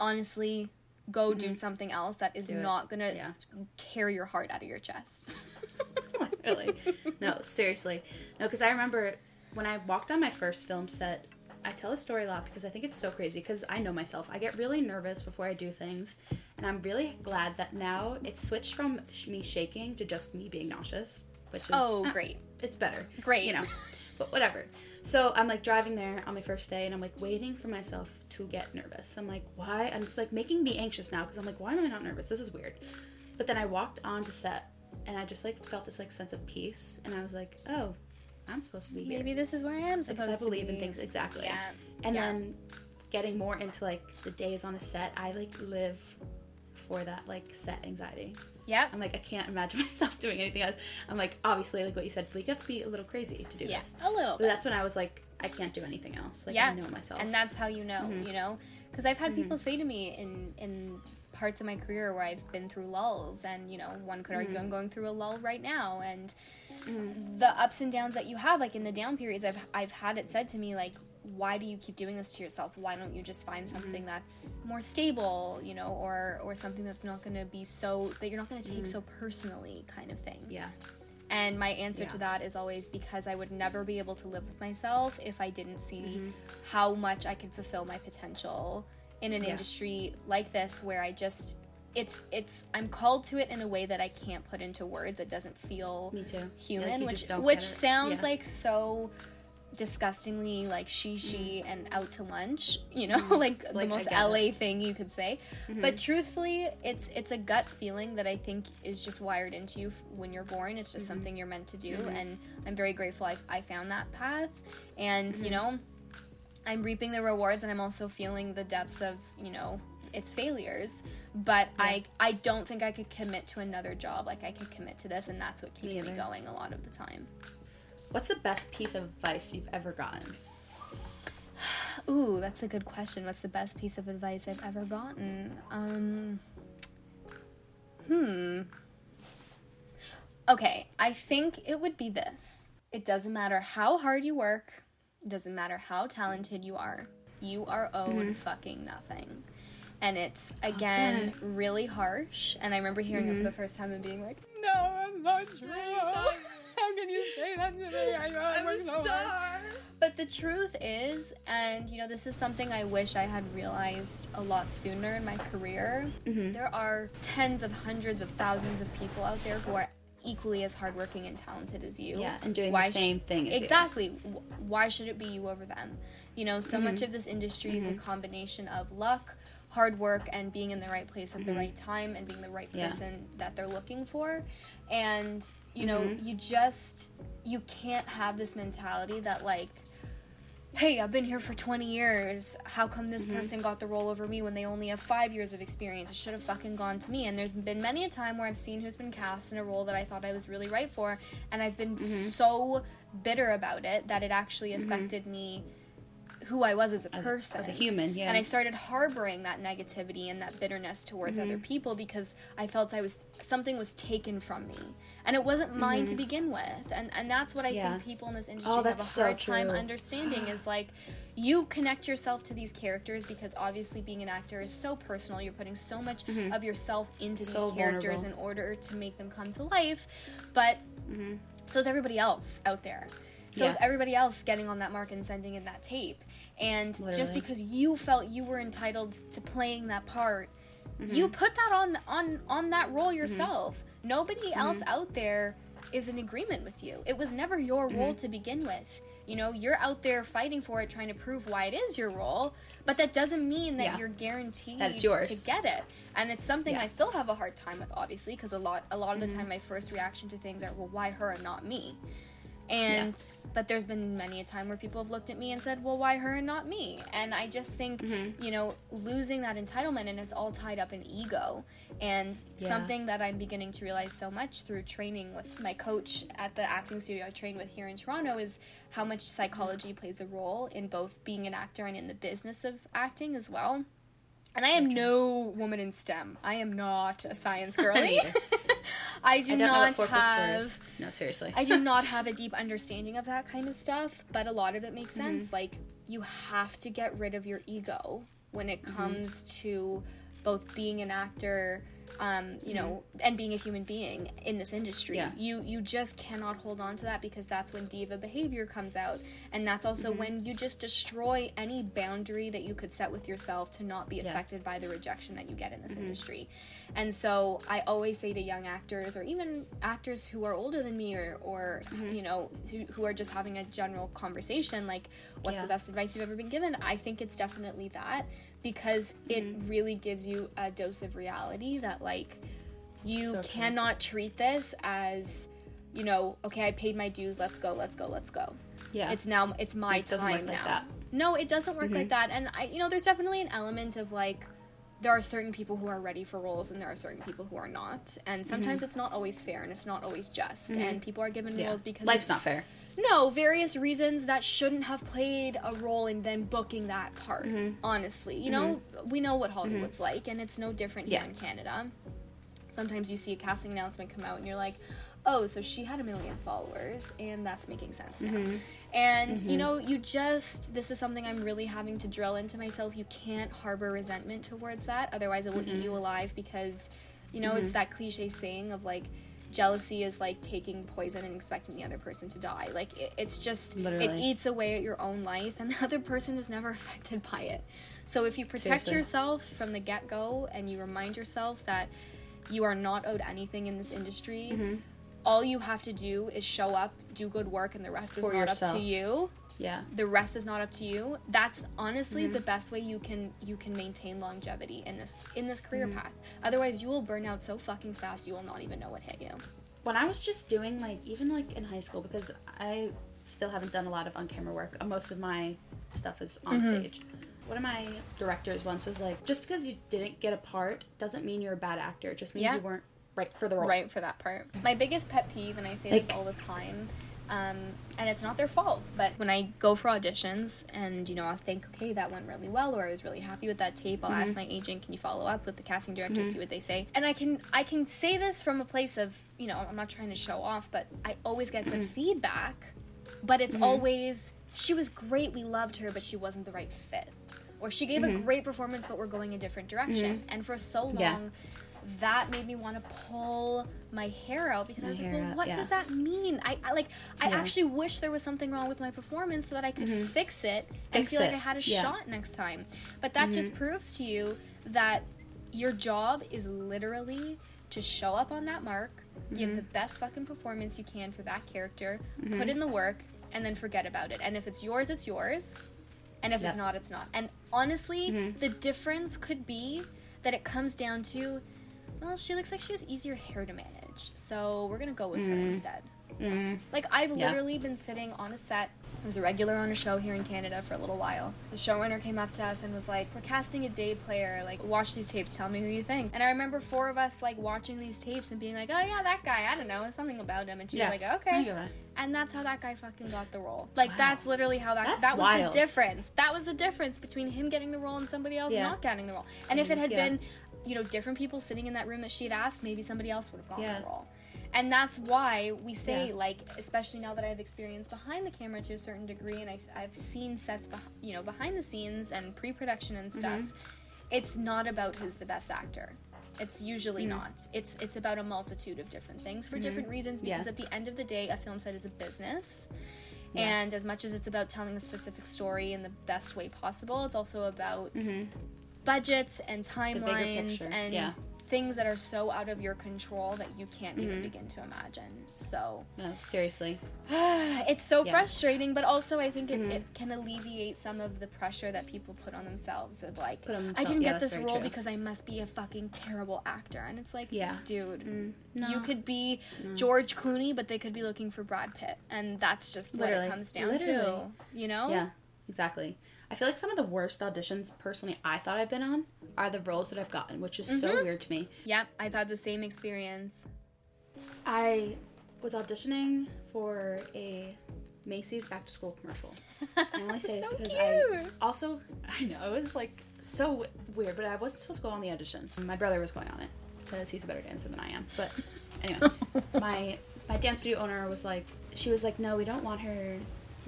honestly, go do something else that is Mm-hmm. Not gonna Yeah. tear your heart out of your chest. really. No, seriously. No, because I remember when I walked on my first film set, I tell a story a lot because I think it's so crazy because I know myself. I get really nervous before I do things, and I'm really glad that now it's switched from sh- me shaking to just me being nauseous, which is Oh, great. It's better, Great. you know. But whatever. So I'm like driving there on my first day, and I'm like waiting for myself to get nervous. I'm like, why? And it's like making me anxious now because I'm like, why am I not nervous? This is weird. But then I walked onto set, and I just like felt this like sense of peace, and I was like, oh, I'm supposed to be here. Maybe this is where I am Because supposed I believe in things exactly. Yeah. And Yeah. then getting more into like the days on a set, I like live for that like set anxiety. Yep. I'm like, I can't imagine myself doing anything else. I'm like, obviously, like what you said, but you have to be a little crazy to do Yeah. this. A little But that's when I was like, I can't do anything else. Like Yeah. I know myself. and that's how you know Mm-hmm. you know because i've had people say to me in in parts of my career where i've been through lulls and you know one could argue Mm-hmm. i'm going through a lull right now and the ups and downs that you have like in the down periods i've i've had it said to me like why do you keep doing this to yourself why don't you just find Mm-hmm. something that's more stable you know or or something that's not going to be so that you're not going to take Mm-hmm. so personally kind of thing yeah. And my answer Yeah. to that is always because I would never be able to live with myself if I didn't see Mm-hmm. how much I could fulfill my potential in an Yeah. industry like this where I just it's it's I'm called to it in a way that I can't put into words. It doesn't feel Me too. human, Like, which which sounds like so disgustingly like she she Mm-hmm. and out to lunch you know like, the Like, I most la it. thing you could say Mm-hmm. but truthfully it's it's a gut feeling that i think is just wired into you f- when you're born it's Mm-hmm. just something you're meant to do and i'm very grateful I, I found that path and Mm-hmm. you know i'm reaping the rewards and i'm also feeling the depths of you know its failures but i i don't think i could commit to another job like i could commit to this and that's what keeps me either. going a lot of the time What's the best piece of advice you've ever gotten? Ooh, that's a good question. What's the best piece of advice I've ever gotten? Um, hmm. Okay, I think it would be this. It doesn't matter how hard you work, it doesn't matter how talented you are, you are owed fucking nothing. And it's, again, really harsh. And I remember hearing it for the first time and being like, no, that's not true. How can you say that to me? I know I worked so hard." But the truth is, and you know, this is something I wish I had realized a lot sooner in my career. Mm-hmm. There are tens of hundreds of thousands of people out there who are equally as hardworking and talented as you. Yeah, and doing Why the sh- same thing as you. Exactly. Why should it be you over them? You know, so Mm-hmm. much of this industry is a combination of luck, hard work, and being in the right place at the right time and being the right Mm-hmm. Yeah. person that they're looking for. And you know, Mm-hmm. you just you can't have this mentality that like hey, I've been here for 20 years. How come this Mm-hmm. person got the role over me when they only have five years of experience? It should have fucking gone to me. And there's been many a time where I've seen who's been cast in a role that I thought I was really right for, and I've been Mm-hmm. so bitter about it that it actually affected me who I was as a person. As a human, yeah. And I started harboring that negativity and that bitterness towards Mm-hmm. other people because I felt I was something was taken from me. And it wasn't mine to begin with. And and that's what I Mm-hmm. Yeah. think people in this industry Oh, have a that's so hard time understanding is like you connect yourself to these characters because obviously being an actor is so personal. You're putting so much of yourself into these Mm-hmm. Characters vulnerable. in order to make them come to life. But so is everybody else out there. So is everybody else getting on that mark and sending in that tape. And just because you felt you were entitled to playing that part, Mm-hmm. you put that on on on that role yourself. Nobody Mm-hmm. else out there is in agreement with you. It was never your Mm-hmm. role to begin with. You know, you're out there fighting for it, trying to prove why it is your role, but that doesn't mean that Yeah. you're guaranteed That yours. to get it. And it's something Yeah. Mm-hmm. I still have a hard time with, obviously, because a lot a lot of the time my first reaction to things are, well, why her and not me? And but there's been many a time where people have looked at me and said, "Well, why her and not me?" And I just think, Mm-hmm. you know, losing that entitlement and it's all tied up in ego. And Yeah. something that I'm beginning to realize so much through training with my coach at the acting studio I trained with here in Toronto is how much psychology plays a role in both being an actor and in the business of acting as well. And I am no woman in STEM. I am not a science girly. either. I do I don't know what four plus four have. No, seriously. I do not have a deep understanding of that kind of stuff, but a lot of it makes Mm-hmm. sense. Like, you have to get rid of your ego when it Mm-hmm. comes to both being an actor, um, you know, and being a human being in this industry. Mm-hmm. Yeah. You you just cannot hold on to that because that's when diva behavior comes out, and that's also Mm-hmm. when you just destroy any boundary that you could set with yourself to not be Yeah. Mm-hmm. affected by the rejection that you get in this industry. And so I always say to young actors or even actors who are older than me or, or Mm-hmm. you know, who, who are just having a general conversation like, what's Yeah. the best advice you've ever been given? I think it's definitely that because it Mm-hmm. really gives you a dose of reality that, like, you So cannot treat this as, you know, okay, I paid my dues, let's go, let's go, let's go. yeah. It's now it's my It doesn't time like now. that. Mm-hmm. No, it doesn't work like that. And I you know, there's definitely an element of like there are certain people who are ready for roles and there are certain people who are not. And sometimes it's not always fair and it's not always just. And people are given Mm-hmm. yeah. roles because life's not fair. No, various reasons that shouldn't have played a role in them booking that part. Mm-hmm. Honestly, you know, we know what Hollywood's like, and it's no different here Yeah. in Canada. Sometimes you see a casting announcement come out, and you're like, "Oh, so she had a million followers, and that's making sense now." Mm-hmm. And you know, you just this is something I'm really having to drill into myself. You can't harbor resentment towards that, otherwise it will Mm-hmm. eat you alive. Because you know, it's that cliche saying of like jealousy is like taking poison and expecting the other person to die. Like it, it's just it eats away at your own life, and the other person is never affected by it. So if you protect Seriously. yourself from the get go and you remind yourself that you are not owed anything in this industry, Mm-hmm. all you have to do is show up, do good work, and the rest is For not up to you Yeah. the rest is not up to you that's honestly Mm-hmm. the best way you can you can maintain longevity in this in this career Mm-hmm. path otherwise you will burn out so fucking fast you will not even know what hit you when I was just doing like even like in high school because I still haven't done a lot of on camera work. Uh, Most of my stuff is on Mm-hmm. stage. One of my directors once was like, just because you didn't get a part doesn't mean you're a bad actor. It just means Yeah. you weren't right for the role. right for that part my biggest pet peeve and i say this all the time um, and it's not their fault but when i go for auditions and you know i'll think okay that went really well or i was really happy with that tape i'll Mm-hmm. ask my agent can you follow up with the casting director see what they say and i can i can say this from a place of you know i'm not trying to show off but i always get Mm-hmm. good feedback but it's always she was great we loved her but she wasn't the right fit or she gave a great performance but we're going a different direction and for so long Mm-hmm. Yeah. That made me want to pull my hair out because I was like, well, what yeah. does that mean? I, I like, I Yeah. actually wish there was something wrong with my performance so that I could fix it and Fix feel like I had a yeah. shot next time. But that just proves to you that your job is literally to show up on that mark, give the best fucking performance you can for that character, put in the work, and then forget about it. And if it's yours, it's yours. And if it's not, it's not. And honestly, the difference could be that it comes down to, well, she looks like she has easier hair to manage. So we're to go with her instead. Mm. Like, I've Yeah. literally been sitting on a set. I was a regular on a show here in Canada for a little while. The showrunner came up to us and was like, We're casting a day player. Like, watch these tapes. Tell me who you think. And I remember four of us, like, watching these tapes and being like, Oh, yeah, that guy. I don't know. Something about him. And she Yeah. was like, Okay. And that's how that guy fucking got the role. Like Wow. that's literally how that That's that was wild. the difference. That was the difference between him getting the role and somebody else Yeah. not getting the role. And if it had been, you know, different people sitting in that room that she had asked, maybe somebody else would have gotten Yeah. the role. And that's why we say, Yeah. like, especially now that I've experienced behind the camera to a certain degree, and I, have seen sets, beh- you know, behind the scenes and pre-production and stuff. Mm-hmm. It's not about who's the best actor. It's usually not. It's it's about a multitude of different things for different reasons. Mm-hmm. Yeah. Because at the end of the day, a film set is a business. Yeah. And as much as it's about telling a specific story in the best way possible, it's also about budgets and timelines and yeah. things that are so out of your control that you can't even Mm-hmm. begin to imagine. So No, seriously. it's so Yeah. frustrating, but also I think it, Mhm. it can alleviate some of the pressure that people put on themselves of like, I didn't yeah, get this role true. because I must be a fucking terrible actor. And it's like, Yeah. dude, Mm, no. you could be George Clooney, but they could be looking for Brad Pitt. And that's just what Literally. it comes down Literally. to, you know? Yeah, exactly. I feel like some of the worst auditions, personally, I thought I've been on are the roles that I've gotten, which is so Mhm. weird to me. Yep, I've had the same experience. I was auditioning for a Macy's back to school commercial. I only say this So because I cute. also I know it was like so weird, but I wasn't supposed to go on the audition. My brother was going on it because he's a better dancer than I am. But anyway, my my dance studio owner was like, she was like, no, we don't want her,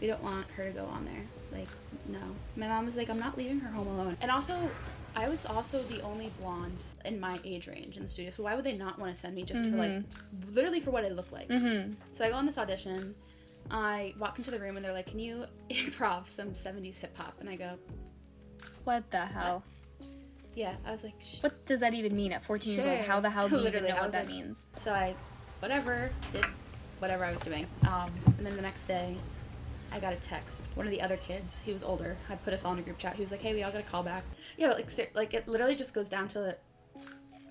we don't want her to go on there. Like, no. My mom was like, I'm not leaving her home alone. And also, I was also the only blonde in my age range in the studio, so why would they not want to send me just for like, literally for what I look like? Mm-hmm. So I go on this audition. I walk into the room and they're like, "Can you improv some '70s hip hop?" And I go, What the hell? "Yeah." I was like, Shh. What does that even mean at 14 years old? How the hell do you even Literally, know what that like- means? So I, whatever, did whatever I was doing. Um, and then the next day, I got a text. One of the other kids, he was older, had put us all in a group chat. He was like, "Hey, we all got a call back." Yeah, but like, ser- like it literally just goes down to,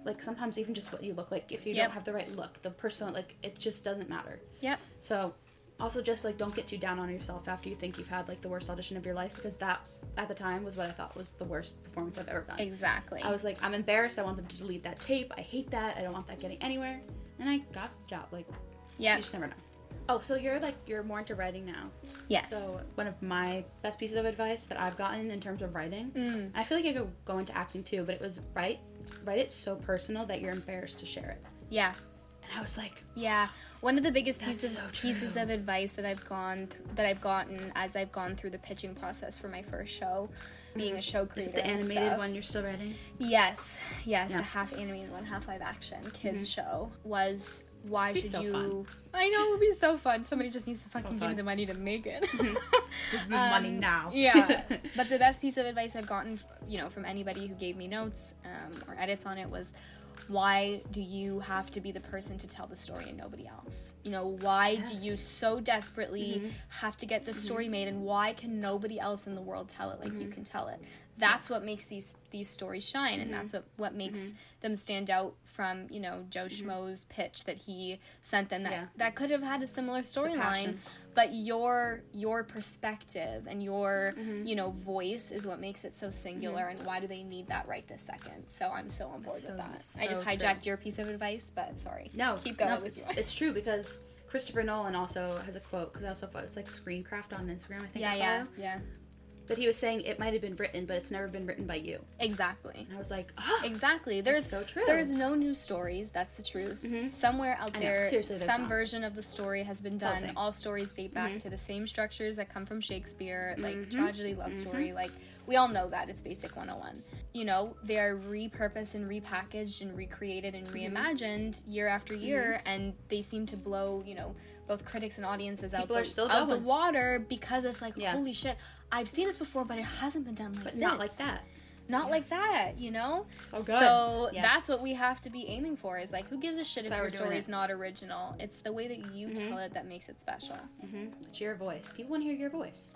like sometimes even just what you look like. If you Yep. don't have the right look, the person, like it just doesn't matter. Yep. So, also just like don't get too down on yourself after you think you've had like the worst audition of your life because that at the time was what I thought was the worst performance I've ever done. Exactly. I was like, I'm embarrassed. I want them to delete that tape. I hate that. I don't want that getting anywhere. And I got the job. Like, yeah. you just never know. Oh, so you're like you're more into writing now. Yes. So one of my best pieces of advice that I've gotten in terms of writing, Mm. I feel like I could go into acting too, but it was write write it so personal that you're embarrassed to share it. yeah. And I was like, Yeah, one of the biggest pieces so pieces of advice that I've gone th- that I've gotten as I've gone through the pitching process for my first show, being a show is creator. it the animated stuff. one you're still writing? Yes, yes, Yeah. the half animated one, half live action kids show was why should so you? fun. I know it would be so fun. Somebody just needs to fucking give me the money to make it. Give me money Um, now. yeah. But the best piece of advice I've gotten, you know, from anybody who gave me notes um, or edits on it was, why do you have to be the person to tell the story and nobody else? You know, why do you so desperately have to get the story made, and why can nobody else in the world tell it like you can tell it? That's what makes these these stories shine, and that's mm-hmm. what what makes mm-hmm. them stand out from you know Joe mm-hmm. Schmo's pitch that he sent them. That Yeah. that could have had a similar storyline, but your your perspective and your Mm-hmm. you know voice is what makes it so singular and why do they need that right this second so i'm so on board So- with that so i just true. hijacked your piece of advice but sorry No, keep going no, with it's, it's true because Christopher Nolan also has a quote because I also follow it's like Screencraft on Instagram. I think. yeah I yeah yeah But he was saying it might have been written, but it's never been written by you. exactly. And I was like, oh, exactly. There's so true. there's no new stories that's the truth. Somewhere out there some not. version of the story has been done. The all stories date back to the same structures that come from shakespeare like Mm-hmm. tragedy love story like we all know that it's basic 101 you know they are repurposed and repackaged and recreated and Mm-hmm. reimagined year after year and they seem to blow you know both critics and audiences out, People the, are still out the water because it's like Yeah. holy shit i've seen this before but it hasn't been done like but this not like that. not like that, you know? Oh, good. So Yes. that's what we have to be aiming for is like, who gives a shit if your we're story it. is not original? It's the way that you tell it that makes it special. Mm-hmm. It's your voice. People want to hear your voice.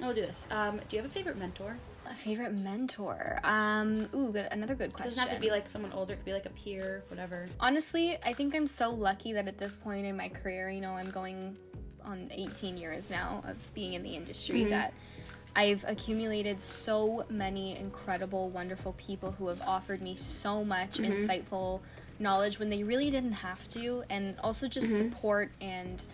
No, we'll do this. Um, do you have a favorite mentor? A favorite mentor? Um, ooh, good, another good It question. doesn't have to be like someone older. It could be like a peer, whatever. Honestly, I think I'm so lucky that at this point in my career, you know, I'm going on 18 years now of being in the industry Mm-hmm. that I've accumulated so many incredible, wonderful people who have offered me so much Mm-hmm. insightful knowledge when they really didn't have to, and also just Mm-hmm. support and,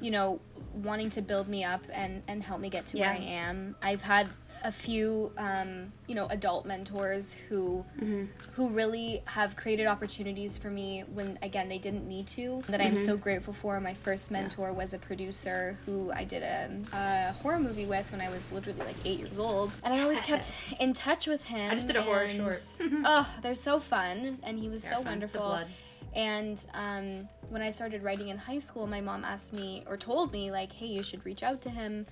you know, wanting to build me up and, and help me get to where I am. I've had a few, um, you know, adult mentors who Mm-hmm. who really have created opportunities for me when again they didn't need to. That I'm Mm-hmm. so grateful for. My first mentor was a producer who I did a, a horror movie with when I was literally like eight years old, and I always kept in touch with him. I just did a horror short. oh, they're so fun, and he was so They're fun. The wonderful. blood. And um, when I started writing in high school, my mom asked me or told me like, "Hey, you should reach out to him."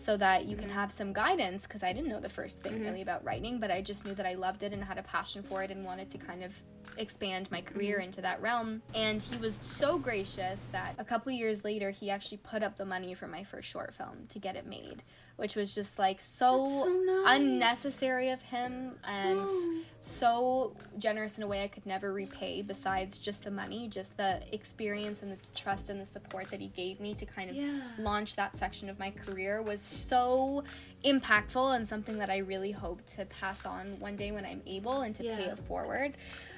So that you Mm-hmm. can have some guidance, because I didn't know the first thing really about writing, but I just knew that I loved it and had a passion for it and wanted to kind of expand my career Mm-hmm. into that realm. And he was so gracious that a couple years later, he actually put up the money for my first short film to get it made, which was just like so, so nice. unnecessary of him and so generous in a way I could never repay besides just the money, just the experience and the trust and the support that he gave me to kind of Yeah. launch that section of my career was so impactful and something that I really hope to pass on one day when I'm able and to pay it forward.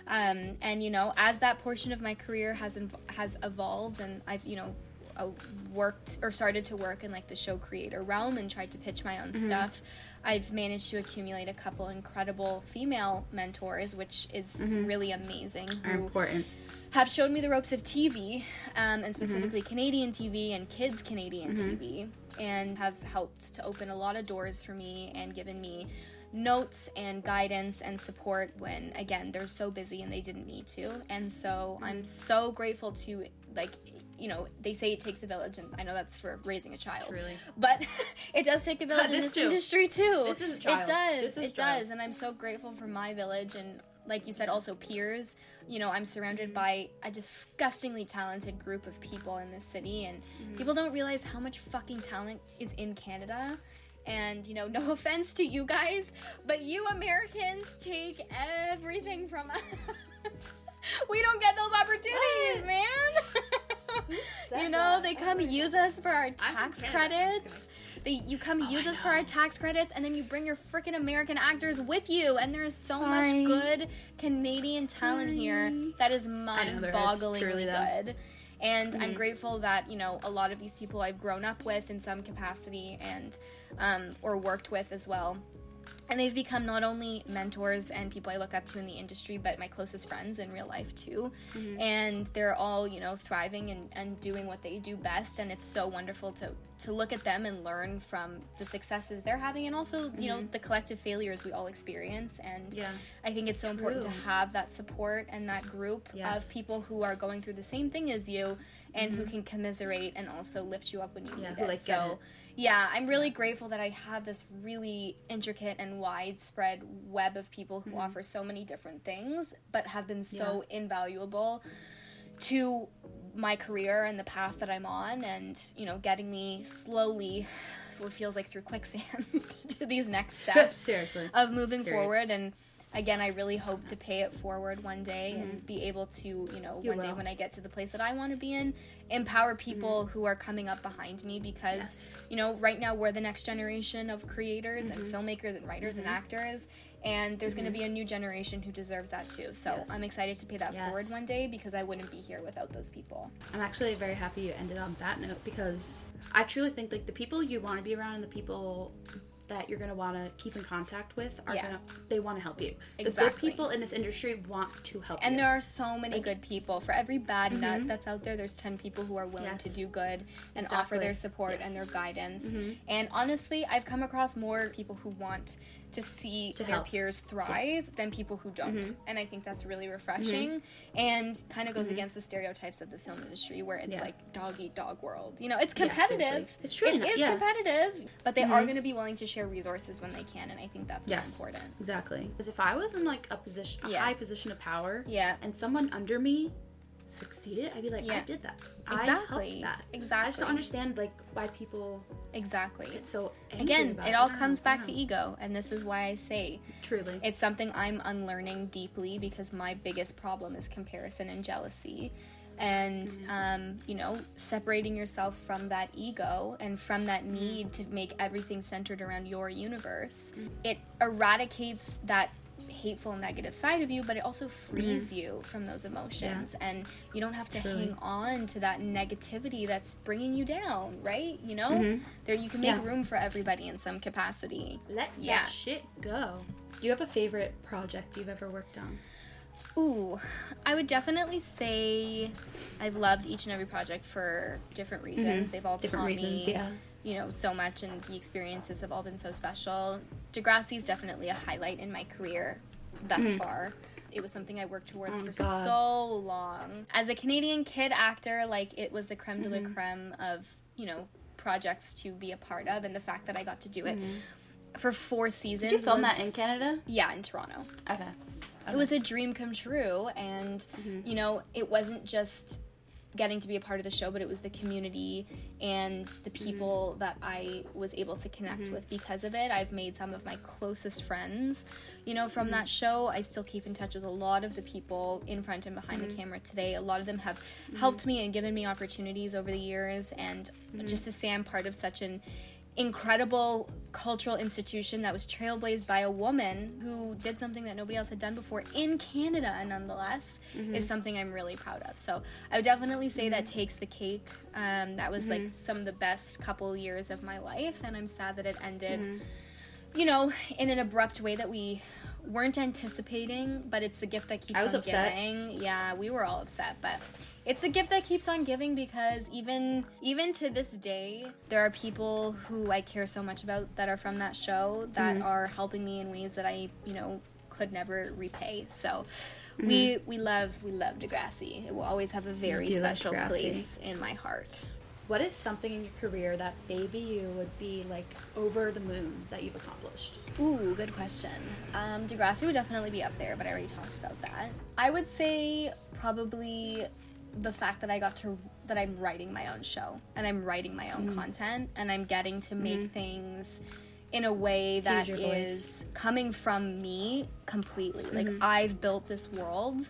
Um, and you know, as that portion of my career has inv- has evolved and I've you know uh, worked or started to work in like the show creator realm and tried to pitch my own Mm-hmm. stuff i've managed to accumulate a couple incredible female mentors which is Mm-hmm. really amazing Are important. have showed me the ropes of tv um, and specifically Mm-hmm. canadian tv and kids canadian tv and have helped to open a lot of doors for me and given me notes and guidance and support when again they're so busy and they didn't need to and so i'm so grateful to like you know they say it takes a village and i know that's for raising a child Truly. but it does take a village in this too. industry too This is a child. it does This is a it child. does and i'm so grateful for my village and like you said also peers you know i'm surrounded by a disgustingly talented group of people in this city and Mm-hmm. people don't realize how much fucking talent is in canada and you know no offense to you guys but you americans take everything from us. We don't get those opportunities man. You know they come use us for our tax Canada, I'm just credits. they, you come use I us for our tax credits and then you bring your freaking American actors with you. And there is so Sorry. much good Canadian talent here that is know, there is, mind-bogglingly truly, though. Mm-hmm. good. And I'm grateful that you know a lot of these people I've grown up with in some capacity and um, or worked with as well and they've become not only mentors and people I look up to in the industry, but my closest friends in real life too. Mm-hmm. And they're all, you know, thriving and, and doing what they do best. And it's so wonderful to, to look at them and learn from the successes they're having and also, you know, the collective failures we all experience. And Mm-hmm. Yeah. I think it's so important to have that support and that group Yes. of people who are going through the same thing as you and who can commiserate and also lift you up when you Mm-hmm. Yeah, need who, it. like, so it. yeah, I'm really grateful that I have this really intricate and widespread web of people Mm-hmm. who offer so many different things, but have been so invaluable to my career and the path that I'm on, and you know, getting me slowly, what feels like through quicksand, to these next steps Seriously. of moving Period. forward and again i really hope to pay it forward one day and be able to you know Mm-hmm. You one day when i get to the place that i want to be in empower people who are coming up behind me because Mm-hmm. Yes. Mm-hmm. you know right now we're the next generation of creators and filmmakers and writers and actors and there's going to be a new generation who deserves that too so Yes. i'm excited to pay that forward one day because i wouldn't be here without those people I'm actually very happy you ended on that note because I truly think like the people you want to be around and the people that you're gonna want to keep in contact with are Yeah. gonna they want to help you. The Exactly. good people in this industry want to help And you. there are so many good people. For every bad nut that's out there, there's 10 people who are willing Mm-hmm. Yes. to do good and offer their support Yes. Mm-hmm. and their guidance. And honestly, I've come across more people who want to see To their help. peers thrive than people who don't. Mm-hmm. And I think that's really refreshing and kind of goes against the stereotypes of the film industry where it's Yeah. like dog eat dog world. You know, it's competitive. seriously. It's true. It is yeah. Mm-hmm. competitive, but they are going to be willing to share resources when they can. And I think that's what's Yes. important. Exactly. Because if I was in like a position, a Yeah. high position of power, Yeah. and someone under me succeeded, I'd be like, I Yeah. did that. Exactly. I that. I just Exactly. don't understand like why people Exactly. get so Again, it all comes back wow. to ego, and this is why I say Truly. it's something I'm unlearning deeply because my biggest problem is comparison and jealousy. And, Mm-hmm. um, you know, separating yourself from that ego and from that Mm-hmm. need to make everything centered around your universe, Mm-hmm. it eradicates that hateful negative side of you but it also frees you from those emotions and you don't have to Mm-hmm. Hang on to that negativity that's bringing you down right you know there you can make Mm-hmm. Yeah. room for everybody in some capacity Let Yeah. that shit go. Do you have a favorite project you've ever worked on? Ooh, I would definitely say I've loved each and every project for different reasons. They've all Mm-hmm. Different taught reasons, me, yeah. You know, so much, and the experiences have all been so special. Degrassi is definitely a highlight in my career thus far. It was something I worked towards Mm-hmm. Oh, for God. so long. As a Canadian kid actor, like it was the creme de Mm-hmm. la creme of you know projects to be a part of, and the fact that I got to do it for four seasons. Mm-hmm. Did you film was- that in Canada? Yeah, in Toronto Okay. it was a dream come true and Mm-hmm. you know it wasn't just getting to be a part of the show but it was the community and the Mm-hmm. people that i was able to connect with because of it i've made some of my closest friends you know Mm-hmm. from that show i still keep in touch with a lot of the people in front and behind Mm-hmm. the camera today a lot of them have helped me and given me opportunities over the years and Mm-hmm. just to say i'm part of such an incredible cultural institution that was trailblazed by a woman who did something that nobody else had done before in Canada, nonetheless, mm-hmm. is something I'm really proud of. So I would definitely say that takes the cake. Um, that was like mm-hmm. some of the best couple years of my life, and I'm sad that it ended. Mm-hmm. You know, in an abrupt way that we weren't anticipating, but it's the gift that keeps I was on upset. giving. Yeah, we were all upset, but it's a gift that keeps on giving because even even to this day there are people who i care so much about that are from that show that Mm-hmm. are helping me in ways that i you know could never repay so we we love we love degrassi it will always have a very do love special place in my heart What is something in your career that baby you would be like over the moon that you've accomplished? Ooh, good question. Um, Degrassi would definitely be up there, but I already talked about that. I would say probably the fact that I got to that I'm writing my own show and I'm writing my own content and I'm getting to make things in a way that is voice. coming from me completely. Like I've built this world.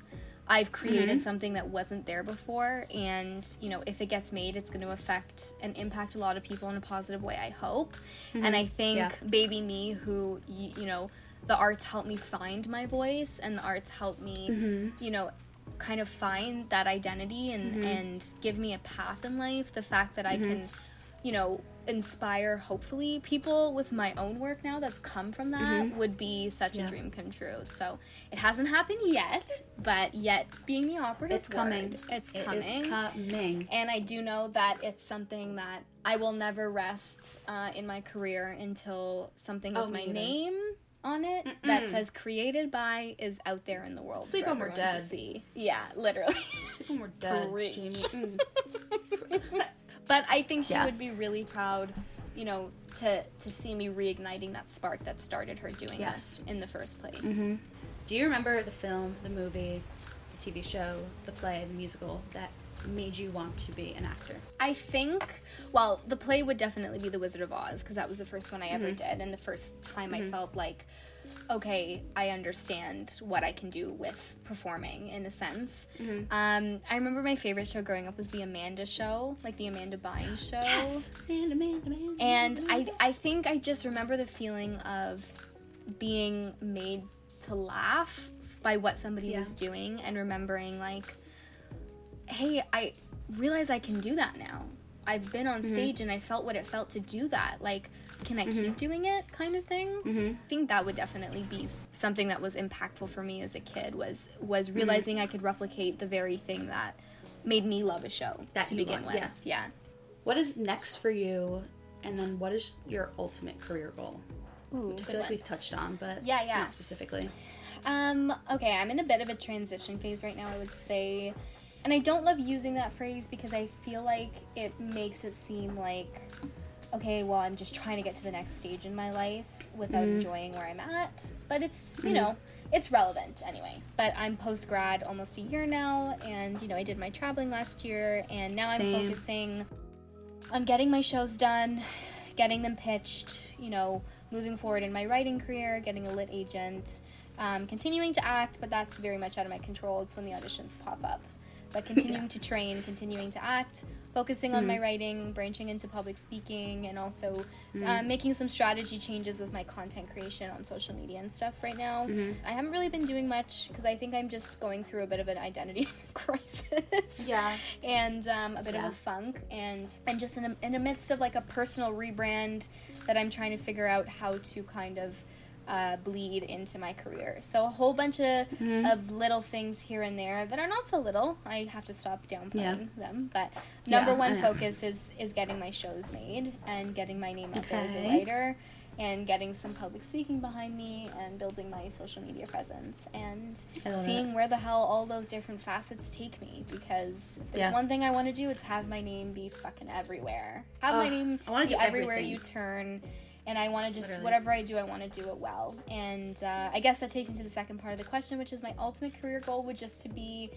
I've created something that wasn't there before and you know if it gets made it's going to affect and impact a lot of people in a positive way I hope. And I think Yeah. baby me who you, you know the arts helped me find my voice and the arts helped me you know kind of find that identity and mm-hmm. and give me a path in life the fact that i can mm-hmm. you know inspire hopefully people with my own work now that's come from that mm-hmm. would be such Yeah. a dream come true. So it hasn't happened yet, but yet being the operative It's coming. word, it's It coming. coming. and I do know that it's something that I will never rest uh, in my career until something Oh, with my either. name on it that says created by is out there in the world Sleep for when we're everyone to see. Yeah, literally. Sleep when we're dead, Jamie. Mm. but I think she Yeah. would be really proud, you know, to to see me reigniting that spark that started her doing Yes. this in the first place. Mhm. Do you remember the film, the movie, the TV show, the play, the musical that made you want to be an actor? I think, well, the play would definitely be The Wizard of Oz because that was the first one I ever Mm-hmm. did, and the first time I felt like, okay, I understand what I can do with performing in a sense. Mm-hmm. Um, I remember my favorite show growing up was The Amanda Show, like the Amanda Bynes show. Amanda, Amanda, Amanda, And I, I think I just remember the feeling of being made to laugh by what somebody Yeah. was doing and remembering like, hey, I realize I can do that now. I've been on stage and I felt what it felt to do that. Like, can I keep doing it kind of thing? Mhm. I think that would definitely be something that was impactful for me as a kid was was realizing I could replicate the very thing that made me love a show That to begin want, with. yeah. yeah. What is next for you? And then what is your ultimate career goal? Ooh, I feel like one. we've touched on, but Yeah, yeah. not specifically. Um, okay, I'm in a bit of a transition phase right now, I would say. And I don't love using that phrase because I feel like it makes it seem like, okay, well, I'm just trying to get to the next stage in my life without enjoying where I'm at. But it's, you know, it's relevant anyway. But I'm post grad almost a year now, and, you know, I did my traveling last year, and now Same. I'm focusing on getting my shows done, getting them pitched, you know, moving forward in my writing career, getting a lit agent, um, continuing to act, but that's very much out of my control. It's when the auditions pop up. But continuing to train, continuing to act, focusing on my writing, branching into public speaking, and also uh, making some strategy changes with my content creation on social media and stuff right now. I haven't really been doing much because I think I'm just going through a bit of an identity crisis Yeah. and um, a bit Yeah. of a funk and i'm just in, a, in the midst of like a personal rebrand that i'm trying to figure out how to kind of uh, bleed into my career so a whole bunch of, Mm-hmm. of little things here and there that are not so little i have to stop downplaying Yeah. them but number Yeah, one focus is is getting my shows made and getting my name out there as a writer and getting some public speaking behind me and building my social media presence and seeing where the hell all those different facets take me because if there's Yeah. one thing I want to do, it's have my name be fucking everywhere. Have my name I be do everywhere everything. you turn. And I want to just, Literally. whatever I do, I want to do it well. And uh, I guess that takes me to the second part of the question, which is my ultimate career goal would just to be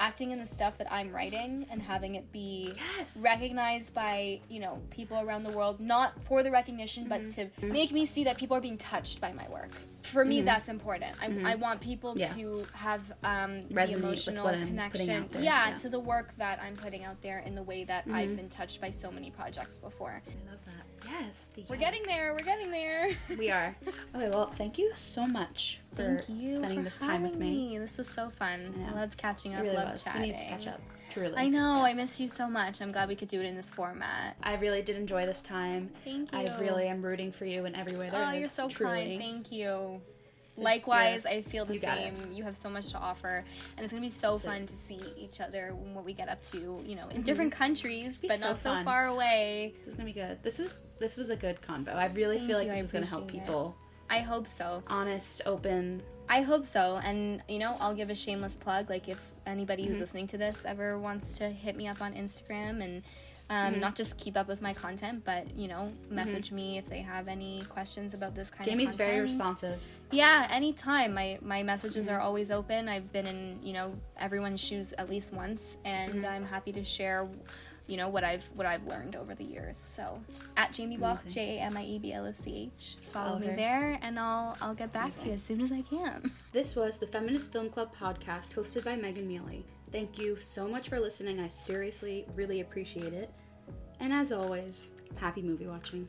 acting in the stuff that I'm writing and having it be Yes. recognized by you know people around the world not for the recognition but Mm-hmm. to make me see that people are being touched by my work for me that's important I, I want people Mm-hmm. Yeah. to have um, the emotional what I'm putting connection yeah, yeah. Mm-hmm. to the work that i'm putting out there in the way that i've been touched by so many projects before I love that. Yes. we're yes. getting there we're getting there We are. Okay, well, thank you so much for spending for this time with having me. this was so fun I i love catching up really love was. chatting We need to catch up. Truly. i know i miss you so much i'm glad we could do it in this format I really did enjoy this time. thank you I really am rooting for you in every way there Oh, is, you're so truly. kind. Thank you. Likewise, I feel the you same. You have so much to offer, and it's gonna be so fun to see each other and what we get up to. You know, in different countries, Mm-hmm. but so not so far away. This is gonna be good. This is this was a good convo. I really Thank feel like you, I this is gonna help appreciate it. people. I hope so. Honest, open. I hope so. And you know, I'll give a shameless plug. Like, if anybody Mm-hmm. who's listening to this ever wants to hit me up on Instagram and. Mm-hmm. Um, Not just keep up with my content, but you know, message me if they have any questions about this kind of thing. Jamie's of very responsive. Yeah, anytime. My my messages Mm-hmm. are always open. I've been in you know everyone's shoes at least once, and Mm-hmm. I'm happy to share, you know what I've what I've learned over the years. So at Jamie Bloch, Amazing. J A M I E B L O C H. Follow Follow me there, and I'll I'll get back to you as soon as I can. This was the Feminist Film Club podcast hosted by Megan Mealy. Thank you so much for listening. I seriously really appreciate it. And as always, happy movie watching.